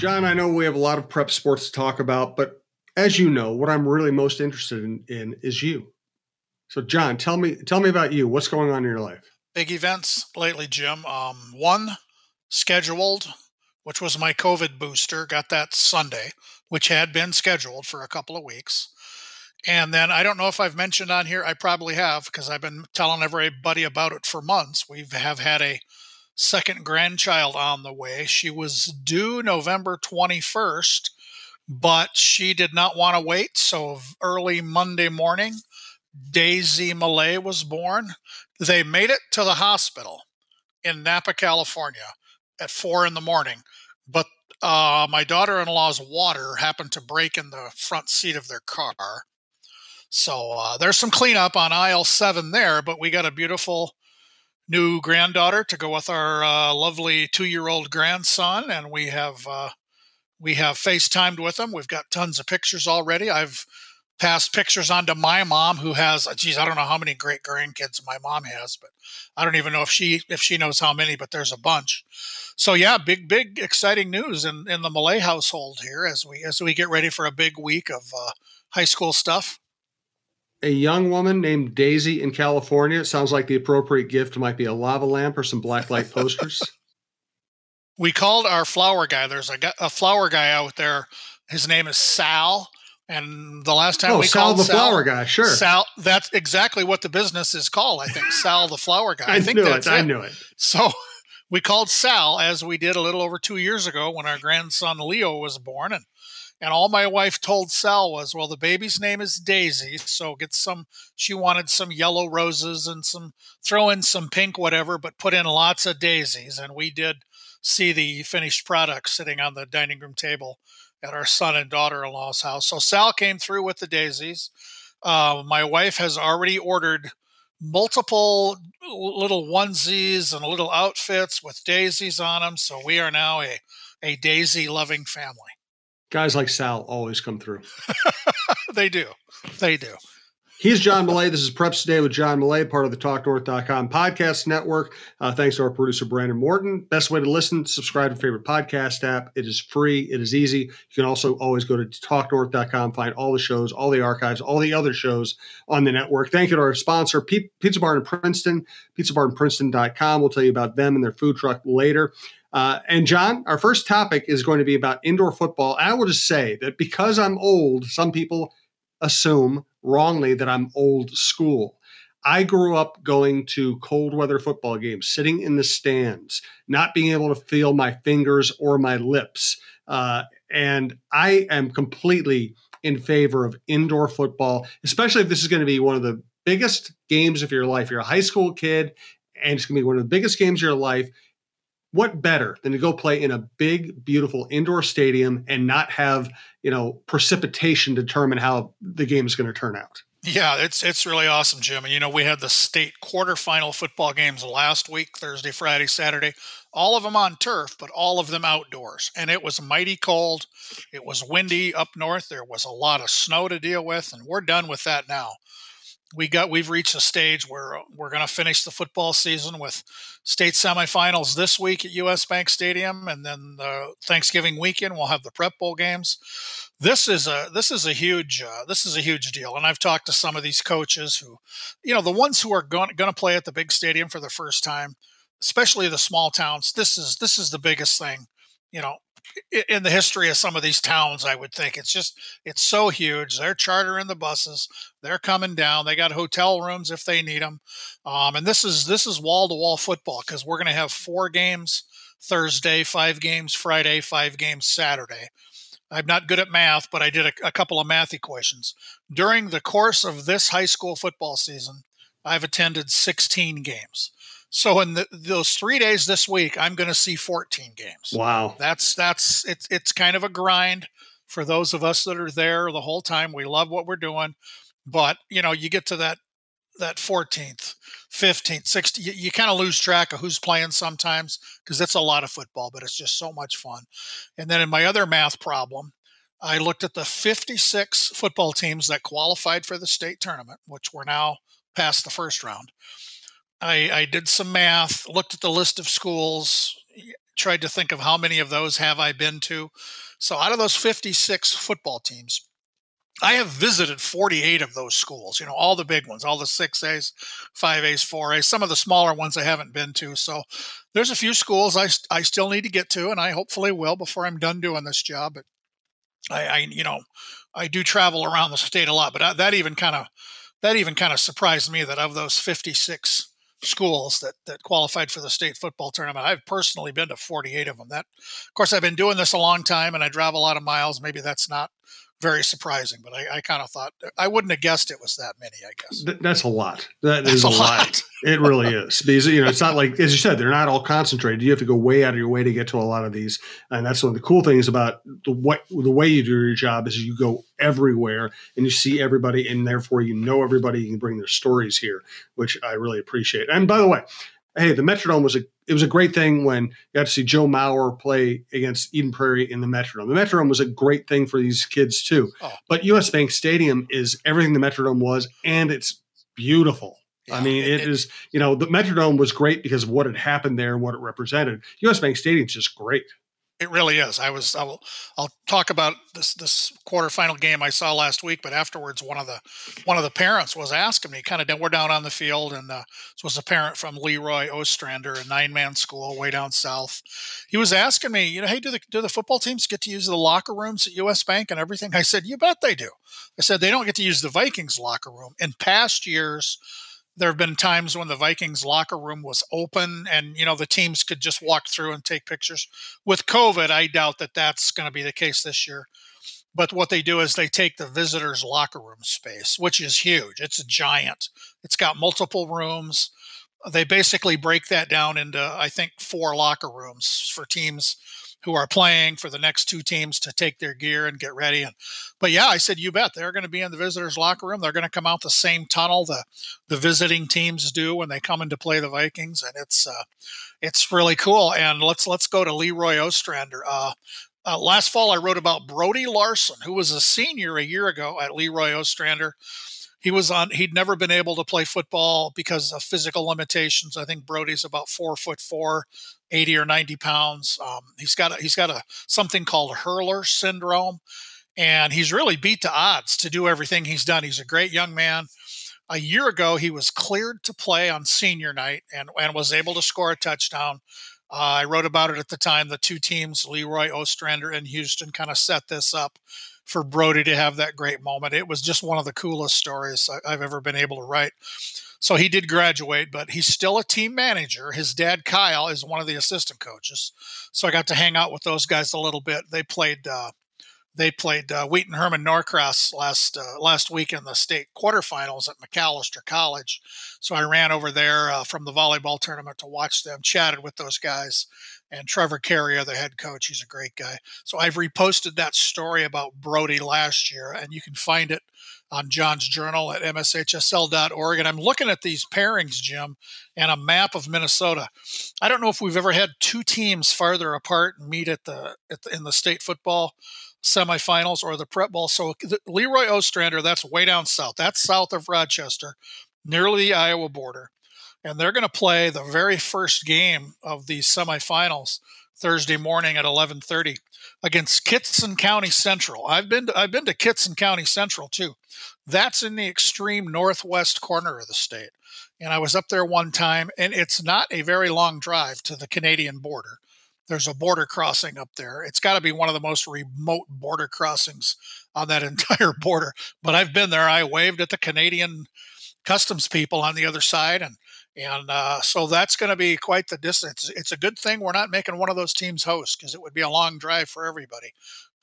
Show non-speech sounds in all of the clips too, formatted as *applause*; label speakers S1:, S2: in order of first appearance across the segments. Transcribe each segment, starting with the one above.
S1: John, I know we have a lot of prep sports to talk about, but as you know, what I'm really most interested in, in is you. So, John, tell me tell me about you. What's going on in your life?
S2: Big events lately, Jim. Um, one scheduled, which was my COVID booster. Got that Sunday, which had been scheduled for a couple of weeks. And then I don't know if I've mentioned on here. I probably have because I've been telling everybody about it for months. We have had a second grandchild on the way. She was due November 21st, but she did not want to wait. So early Monday morning, Daisy Millea was born. They made it to the hospital in Napa, California at four in the morning. But uh, my daughter in law's water happened to break in the front seat of their car. So uh, there's some cleanup on aisle seven there, but we got a beautiful new granddaughter to go with our uh, lovely two-year-old grandson, and we have uh, we have FaceTimed with them. We've got tons of pictures already. I've passed pictures on to my mom, who has, geez, I don't know how many great grandkids my mom has, but I don't even know if she if she knows how many, but there's a bunch. So yeah, big big exciting news in, in the Millea household here as we as we get ready for a big week of uh, high school stuff.
S1: A young woman named Daisy in California. It sounds like the appropriate gift might be a lava lamp or some black light posters. *laughs*
S2: we called our flower guy. There's a, a flower guy out there. His name is Sal and the last time
S1: oh,
S2: we
S1: Sal
S2: called
S1: the
S2: Sal,
S1: flower guy, sure.
S2: Sal, that's exactly what the business is called. I think Sal the flower guy. *laughs* I,
S1: I
S2: think
S1: knew
S2: that's
S1: it.
S2: it.
S1: I knew it.
S2: So *laughs* we called Sal as we did a little over two years ago when our grandson Leo was born, and and all my wife told Sal was, well, the baby's name is Daisy, so get some. She wanted some yellow roses and some throw in some pink whatever, but put in lots of daisies, and we did see the finished product sitting on the dining room table at our son and daughter in law's house. So Sal came through with the daisies. Uh, my wife has already ordered multiple little onesies and little outfits with daisies on them. So we are now a, a daisy loving family.
S1: Guys like Sal always come through. *laughs*
S2: they do. They do.
S1: He's John Millea. This is Preps Today with John Millea, part of the TalkNorth.com podcast network. Uh, thanks to our producer, Brandon Morton. Best way to listen, subscribe to your favorite podcast app. It is free, it is easy. You can also always go to TalkNorth.com, find all the shows, all the archives, all the other shows on the network. Thank you to our sponsor, Pizza Barn in Princeton, pizzabarnprinceton.com. We'll tell you about them and their food truck later. Uh, and John, our first topic is going to be about indoor football. I will just say that because I'm old, some people assume wrongly that I'm old school. I grew up going to cold weather football games, sitting in the stands, not being able to feel my fingers or my lips. Uh, and I am completely in favor of indoor football, especially if this is going to be one of the biggest games of your life. You're a high school kid, and it's going to be one of the biggest games of your life what better than to go play in a big beautiful indoor stadium and not have you know precipitation determine how the game is going to turn out?
S2: Yeah it's it's really awesome jim. And you know we had the state quarterfinal football games last week thursday friday saturday all of them on turf but all of them outdoors. And it was mighty cold. It was windy up north. There was a lot of snow to deal with and we're done with that now we got we've reached a stage where we're going to finish the football season with state semifinals this week at US Bank Stadium and then the Thanksgiving weekend we'll have the prep bowl games. This is a this is a huge uh, this is a huge deal and I've talked to some of these coaches who you know the ones who are going, going to play at the big stadium for the first time especially the small towns this is this is the biggest thing you know in the history of some of these towns i would think. It's just it's so huge. They're chartering the buses. They're coming down. They got hotel rooms if they need them um, and this is this is wall to wall football because we're going to have four games thursday five games friday five games saturday. I'm not good at math but i did a, a couple of math equations. During the course of this high school football season i've attended 16 games so in the, those three days this week, I'm going to see 14 games.
S1: Wow,
S2: that's that's it's it's kind of a grind for those of us that are there the whole time. We love what we're doing, but you know, you get to that that 14th, 15th, 16th, you, you kind of lose track of who's playing sometimes because it's a lot of football, but it's just so much fun. And then in my other math problem, I looked at the 56 football teams that qualified for the state tournament, which we're now past the first round. I, I did some math, looked at the list of schools, tried to think of how many of those have I been to. So out of those 56 football teams, I have visited 48 of those schools, you know, all the big ones, all the 6As, 5As, 4As, some of the smaller ones I haven't been to. So there's a few schools I, I still need to get to, and I hopefully will before I'm done doing this job. But I, I you know, I do travel around the state a lot, but I, that even kind of that even kind of surprised me that of those 56 schools that that qualified for the state football tournament. I've personally been to 48 of them. That, of course, I've been doing this a long time and I drive a lot of miles. Maybe that's not very surprising, but I, I kind of thought uh, I wouldn't have guessed it was that many. I guess
S1: Th- that's a lot. That that's is a *laughs* lot. lot. it really is because you know it's not like as you said they're not all concentrated. You have to go way out of your way to get to a lot of these, and that's one of the cool things about the way the way you do your job is you go everywhere and you see everybody, and therefore you know everybody. You can bring their stories here, which I really appreciate. And by the way, hey, the Metrodome was a it was a great thing when you got to see Joe Mauer play against Eden Prairie in the Metrodome. The Metrodome was a great thing for these kids too. Oh. But US Bank Stadium is everything the Metrodome was, and it's beautiful. Yeah, I mean, it, it is, you know, the Metrodome was great because of what had happened there and what it represented. US Bank Stadium is just great.
S2: It really is. I was. I will. I'll talk about this this quarterfinal game I saw last week. But afterwards, one of the one of the parents was asking me, kind of, we're down on the field, and uh, this was a parent from Leroy Ostrander, a nine man school way down south. He was asking me, you know, hey, do the do the football teams get to use the locker rooms at U.S. Bank and everything? I said, you bet they do. I said they don't get to use the Vikings locker room. In past years there have been times when the Vikings locker room was open and you know the teams could just walk through and take pictures. With COVID, I doubt that that's going to be the case this year. But what they do is they take the visitors' locker room space, which is huge. It's a giant. It's got multiple rooms. They basically break that down into I think four locker rooms for teams who are playing for the next two teams to take their gear and get ready. And but yeah, I said you bet they're going to be in the visitors' locker room. They're going to come out the same tunnel the the visiting teams do when they come in to play the Vikings, and it's uh, it's really cool. And let's let's go to Leroy Ostrander. Uh, uh, last fall, I wrote about Brody Larson, who was a senior a year ago at Leroy Ostrander he was on he'd never been able to play football because of physical limitations i think brody's about four foot four 80 or 90 pounds um, he's got a, he's got a something called hurler syndrome and he's really beat the odds to do everything he's done he's a great young man a year ago he was cleared to play on senior night and, and was able to score a touchdown uh, I wrote about it at the time. The two teams, Leroy Ostrander and Houston, kind of set this up for Brody to have that great moment. It was just one of the coolest stories I've ever been able to write. So he did graduate, but he's still a team manager. His dad, Kyle, is one of the assistant coaches. So I got to hang out with those guys a little bit. They played uh, they played uh, Wheaton Herman Norcross last uh, last week in the state quarterfinals at Macalester College. So I ran over there uh, from the volleyball tournament to watch them, chatted with those guys, and Trevor Carrier, the head coach, he's a great guy. So I've reposted that story about Brody last year, and you can find it on John's Journal at mshsl.org. And I'm looking at these pairings, Jim, and a map of Minnesota. I don't know if we've ever had two teams farther apart and meet at the, at the in the state football semifinals or the prep bowl. So Leroy Ostrander, that's way down south. That's south of Rochester, nearly the Iowa border. And they're going to play the very first game of these semifinals Thursday morning at 11:30 against Kittson County Central. I've been to, I've been to Kittson County Central too. That's in the extreme northwest corner of the state. And I was up there one time and it's not a very long drive to the Canadian border there's a border crossing up there. It's got to be one of the most remote border crossings on that *laughs* entire border. But I've been there. I waved at the Canadian customs people on the other side, and and uh, so that's going to be quite the distance. It's a good thing we're not making one of those teams host because it would be a long drive for everybody.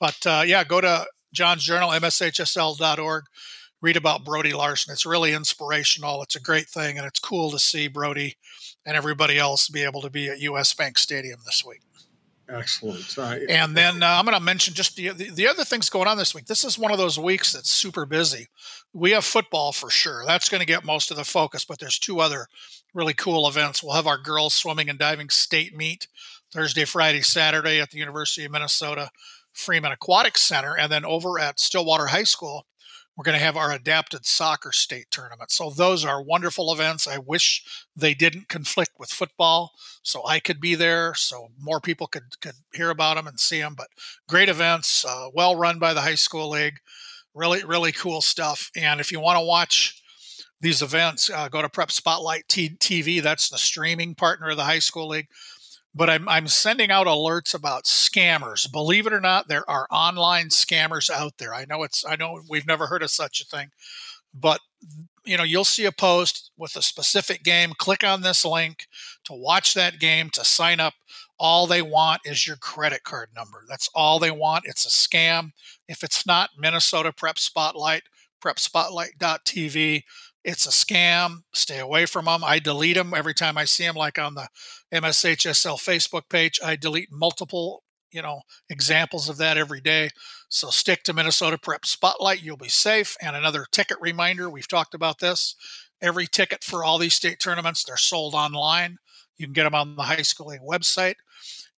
S2: But uh, yeah, go to John's Journal, mshsl.org. Read about Brody Larson. It's really inspirational. It's a great thing, and it's cool to see Brody and everybody else be able to be at US Bank Stadium this week.
S1: Excellent.
S2: And then uh, I'm going to mention just the, the, the other things going on this week. This is one of those weeks that's super busy. We have football for sure. That's going to get most of the focus, but there's two other really cool events. We'll have our girls swimming and diving state meet Thursday, Friday, Saturday at the University of Minnesota Freeman Aquatic Center, and then over at Stillwater High School, we're going to have our adapted soccer state tournament. So those are wonderful events. I wish they didn't conflict with football so I could be there so more people could, could hear about them and see them. But great events, uh, well run by the high school league. Really, really cool stuff. And if you want to watch these events, uh, go to Prep Spotlight TV. That's the streaming partner of the high school league but I'm, I'm sending out alerts about scammers. Believe it or not, there are online scammers out there. I know it's I know we've never heard of such a thing, but you know you'll see a post with a specific game. Click on this link to watch that game to sign up. All they want is your credit card number. That's all they want. It's a scam. If it's not Minnesota Prep Spotlight, prepspotlight.tv it's a scam. Stay away from them. I delete them every time I see them, like on the MSHSL Facebook page. I delete multiple, you know, examples of that every day. So stick to Minnesota Prep Spotlight. You'll be safe. And another ticket reminder we've talked about this. Every ticket for all these state tournaments, they're sold online. You can get them on the high school league website.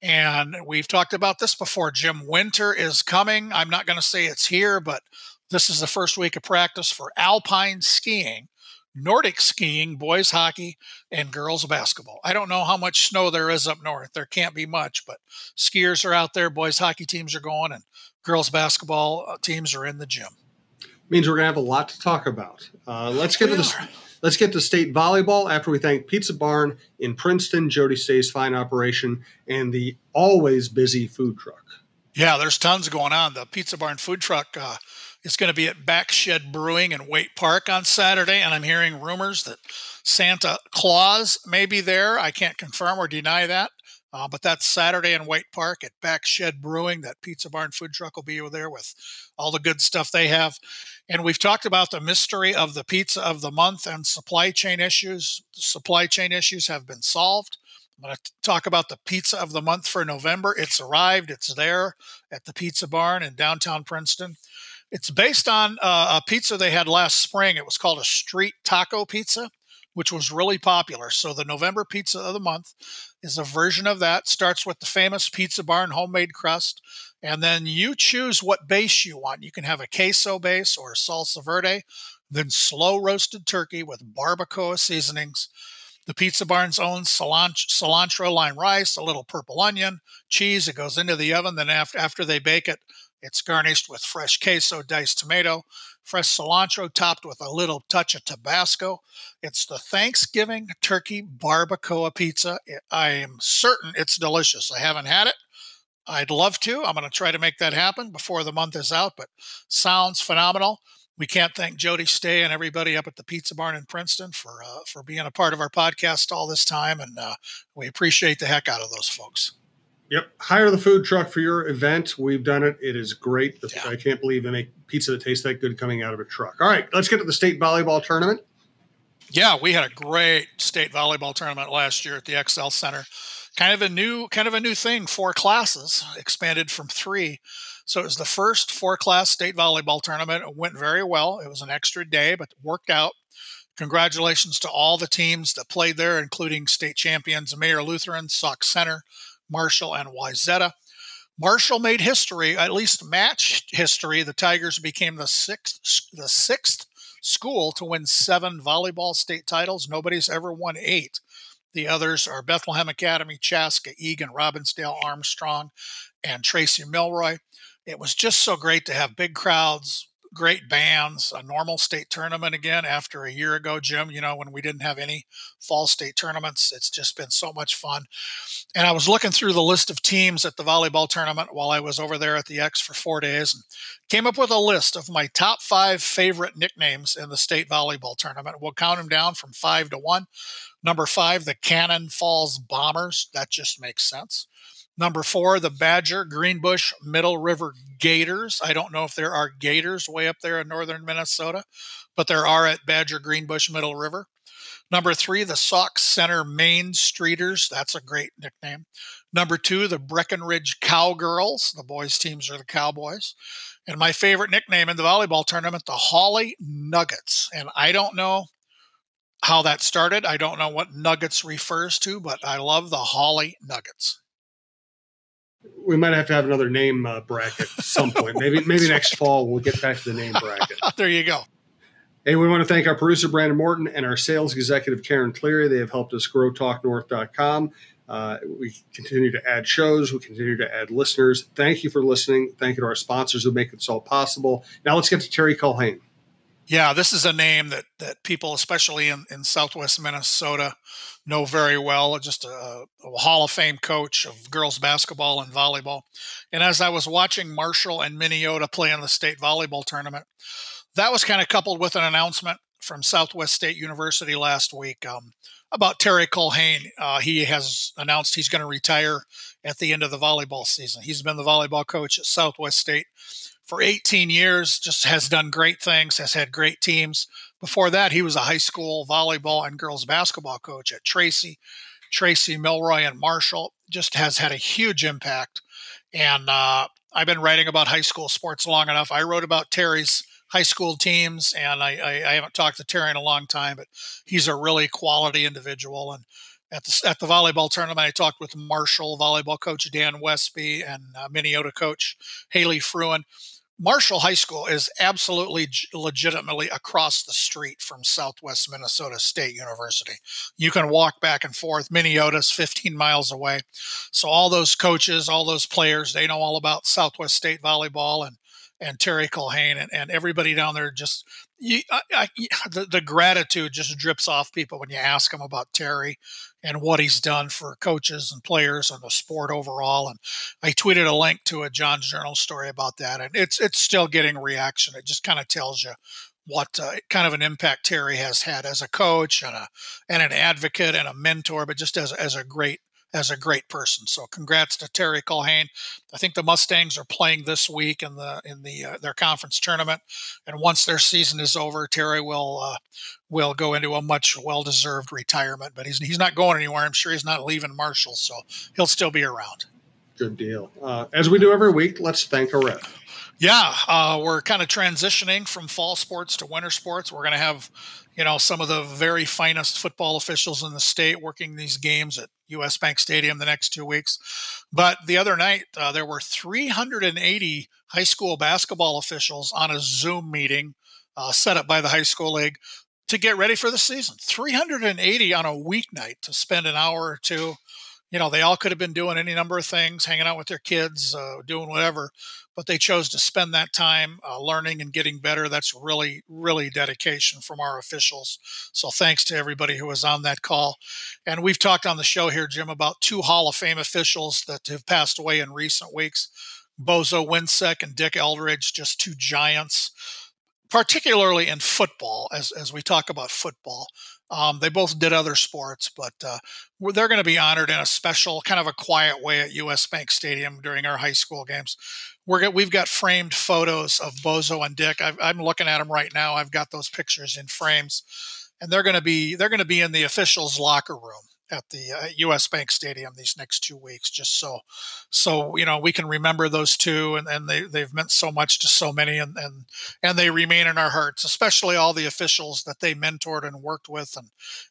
S2: And we've talked about this before. Jim Winter is coming. I'm not going to say it's here, but this is the first week of practice for alpine skiing Nordic skiing, boys hockey, and girls basketball. I don't know how much snow there is up north. There can't be much, but skiers are out there, boys hockey teams are going, and girls basketball uh, teams are in the gym.
S1: Means we're gonna have a lot to talk about. Uh, let's get we to the let's get to state volleyball after we thank Pizza Barn in Princeton, Jody Stay's fine operation, and the always busy food truck.
S2: Yeah, there's tons going on. The Pizza Barn food truck. Uh, it's going to be at Backshed Brewing in Waite Park on Saturday, and I'm hearing rumors that Santa Claus may be there. I can't confirm or deny that, uh, but that's Saturday in Waite Park at Backshed Brewing. That Pizza Barn food truck will be over there with all the good stuff they have. And we've talked about the mystery of the pizza of the month and supply chain issues. supply chain issues have been solved. I'm going to talk about the pizza of the month for November. It's arrived, it's there at the Pizza Barn in downtown Princeton. It's based on uh, a pizza they had last spring. It was called a street taco pizza, which was really popular. So the November pizza of the month is a version of that. Starts with the famous Pizza Barn homemade crust, and then you choose what base you want. You can have a queso base or a salsa verde, then slow roasted turkey with barbacoa seasonings. The Pizza Barn's own cilantro, cilantro lime rice, a little purple onion, cheese. It goes into the oven. Then after, after they bake it, it's garnished with fresh queso, diced tomato, fresh cilantro topped with a little touch of Tabasco. It's the Thanksgiving turkey barbacoa pizza. I am certain it's delicious. I haven't had it. I'd love to. I'm going to try to make that happen before the month is out, but sounds phenomenal. We can't thank Jody Stay and everybody up at the Pizza Barn in Princeton for uh, for being a part of our podcast all this time, and uh, we appreciate the heck out of those folks.
S1: Yep. Hire the food truck for your event. We've done it. It is great. Yeah. I can't believe they make pizza that tastes that good coming out of a truck. All right, let's get to the state volleyball tournament.
S2: Yeah, we had a great state volleyball tournament last year at the Xcel Center. Kind of a new kind of a new thing, four classes, expanded from three. So it was the first four class state volleyball tournament. It went very well. It was an extra day, but worked out. Congratulations to all the teams that played there, including state champions Mayer Lutheran, Sauk Centre, Marshall, and Wayzata. Marshall made history, at least matched history. The Tigers became the sixth, the sixth school to win seven volleyball state titles. Nobody's ever won eight. The others are Bethlehem Academy, Chaska, Eagan, Robbinsdale, Armstrong, and Tracy Milroy. It was just so great to have big crowds, great bands, a normal state tournament again after a year ago, Jim, you know, when we didn't have any fall state tournaments. It's just been so much fun. And I was looking through the list of teams at the volleyball tournament while I was over there at the X for four days and came up with a list of my top five favorite nicknames in the state volleyball tournament. We'll count them down from five to one. Number five, the Cannon Falls Bombers. That just makes sense. Number four, the Badger Greenbush Middle River Gators. I don't know if there are gators way up there in northern Minnesota, but there are at Badger Greenbush Middle River. Number three, the Sauk Centre Main Streeters. That's a great nickname. Number two, the Breckenridge Cowgirls. The boys' teams are the Cowboys. And my favorite nickname in the volleyball tournament, the Holly Nuggets. And I don't know how that started. I don't know what Nuggets refers to, but I love the Holly Nuggets.
S1: We might have to have another name uh, bracket at some point. Maybe *laughs* maybe next fall we'll get back to the name bracket. *laughs*
S2: there you go.
S1: Hey, we want to thank our producer Brandon Morton and our sales executive Karen Cleary. They have helped us grow TalkNorth.com. Uh, we continue to add shows. We continue to add listeners. Thank you for listening. Thank you to our sponsors who make this all possible. Now let's get to Terry Culhane.
S2: Yeah, this is a name that that people, especially in, in Southwest Minnesota, know very well. Just a, a, Hall of Fame coach of girls basketball and volleyball. And as I was watching Marshall and Minneota play in the state volleyball tournament, that was kind of coupled with an announcement from Southwest State University last week. Um, about Terry Culhane. Uh, he has announced he's going to retire at the end of the volleyball season. He's been the volleyball coach at Southwest State for 18 years, just has done great things, has had great teams. Before that, he was a high school volleyball and girls basketball coach at Tracy, Tracy, Milroy, and Marshall. Just has had a huge impact. And uh, I've been writing about high school sports long enough. I wrote about Terry's high school teams, and I, I, I, haven't talked to Terry in a long time, but he's a really quality individual. And at the at the volleyball tournament, I talked with Marshall volleyball coach Dan Westby and uh, Minneota coach Haley Fruin. Marshall High School is absolutely legitimately across the street from Southwest Minnesota State University. You can walk back and forth. Minneota's 15 miles away. So all those coaches, all those players, they know all about Southwest State volleyball and and Terry Culhane and, and everybody down there just you, I, I, the, the gratitude just drips off people when you ask them about Terry and what he's done for coaches and players and the sport overall. And I tweeted a link to a John's Journal story about that, and it's it's still getting reaction. It just kind of tells you what uh, kind of an impact Terry has had as a coach and a and an advocate and a mentor, but just as as a great as a great person. So congrats to Terry Culhane. I think the Mustangs are playing this week in the in the uh, their conference tournament, and once their season is over, Terry will uh, will go into a much well deserved retirement. But he's he's not going anywhere. I'm sure he's not leaving Marshall, so he'll still be around.
S1: Good deal. Uh, as we do every week, let's thank a ref.
S2: Yeah, uh, we're kind of transitioning from fall sports to winter sports. We're going to have, you know, some of the very finest football officials in the state working these games at US Bank Stadium the next two weeks. But the other night, uh, there were 380 high school basketball officials on a Zoom meeting uh, set up by the high school league to get ready for the season. 380 on a weeknight to spend an hour or two you know, they all could have been doing any number of things, hanging out with their kids, uh, doing whatever, but they chose to spend that time uh, learning and getting better. That's really, really dedication from our officials. So thanks to everybody who was on that call. And we've talked on the show here, Jim, about two Hall of Fame officials that have passed away in recent weeks Bozo Winsek and Dick Eldridge, just two giants particularly in football, as, as we talk about football. Um, they both did other sports, but uh, they're going to be honored in a special, kind of a quiet way at US Bank Stadium during our high school games. We're we've got framed photos of Bozo and Dick. i am looking at them right now. I've got those pictures in frames, and they're going to be they're going to be in the officials' locker room at the uh, U.S. Bank Stadium these next two weeks, just so so you know we can remember those two, and, and they they've meant so much to so many, and and and they remain in our hearts, especially all the officials that they mentored and worked with, and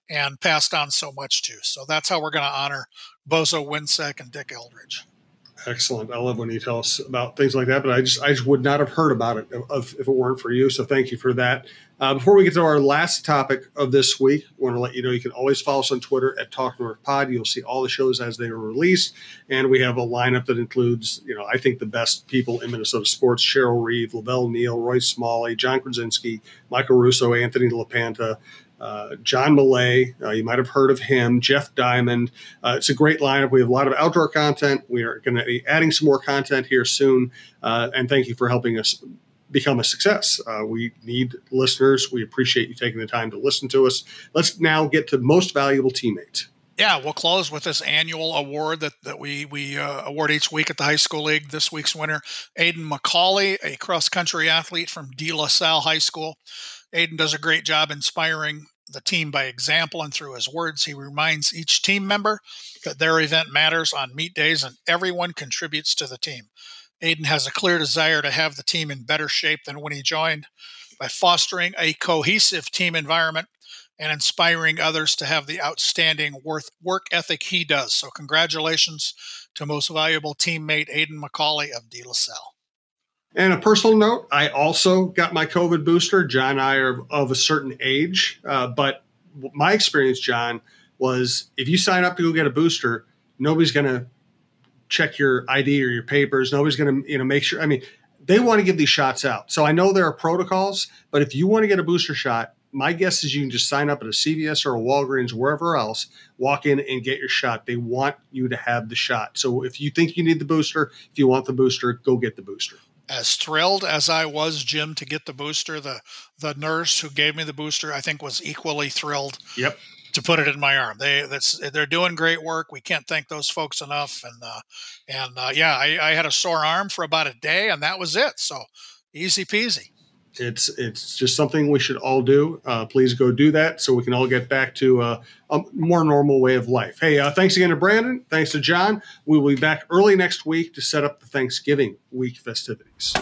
S2: and passed on so much to. So that's how we're going to honor Bozo Winsek and Dick Eldridge.
S1: Excellent. I love when you tell us about things like that, but I just I just would not have heard about it if, if it weren't for you. So thank you for that. Uh, before we get to our last topic of this week, I want to let you know you can always follow us on Twitter at Talk North Pod. You'll see all the shows as they are released, and we have a lineup that includes, you know, I think the best people in Minnesota sports: Cheryl Reeve, La Velle Neal, Roy Smalley, Jon Krawczynski, Michael Russo, Anthony LaPanta, uh, John Millea, uh, you might have heard of him, Jeff Diamond. Uh, it's a great lineup. We have a lot of outdoor content. We are going to be adding some more content here soon. Uh, and thank you for helping us become a success. Uh, we need listeners. We appreciate you taking the time to listen to us. Let's now get to most valuable teammate.
S2: Yeah, we'll close with this annual award that, that we we uh, award each week at the high school league. This week's winner, Aiden McCauley, a cross country athlete from De La Salle High School. Aiden does a great job inspiring the team by example and through his words. He reminds each team member that their event matters on meet days and everyone contributes to the team. Aiden has a clear desire to have the team in better shape than when he joined. By fostering a cohesive team environment, and inspiring others to have the outstanding work ethic he does. So, congratulations to most valuable teammate Aiden McCauley of De La Salle.
S1: And a personal note, I also got my COVID booster. John and I are of a certain age, uh, but my experience, John, was if you sign up to go get a booster, nobody's going to check your ID or your papers. Nobody's going to, you know, make sure. I mean, they want to give these shots out. So I know there are protocols, but if you want to get a booster shot, my guess is you can just sign up at a CVS or a Walgreens, wherever else, walk in and get your shot. They want you to have the shot. So if you think you need the booster, if you want the booster, go get the booster.
S2: As thrilled as I was, Jim, to get the booster, the the nurse who gave me the booster, I think, was equally thrilled.
S1: Yep.
S2: To put it in my arm, they that's they're doing great work. We can't thank those folks enough. And uh, and uh, yeah, I, I had a sore arm for about a day, and that was it. So easy peasy
S1: it's it's just something we should all do. Uh, please go do that so we can all get back to uh, a more normal way of life. Hey, uh, thanks again to Brandon. Thanks to John. We will be back early next week to set up the Thanksgiving week festivities.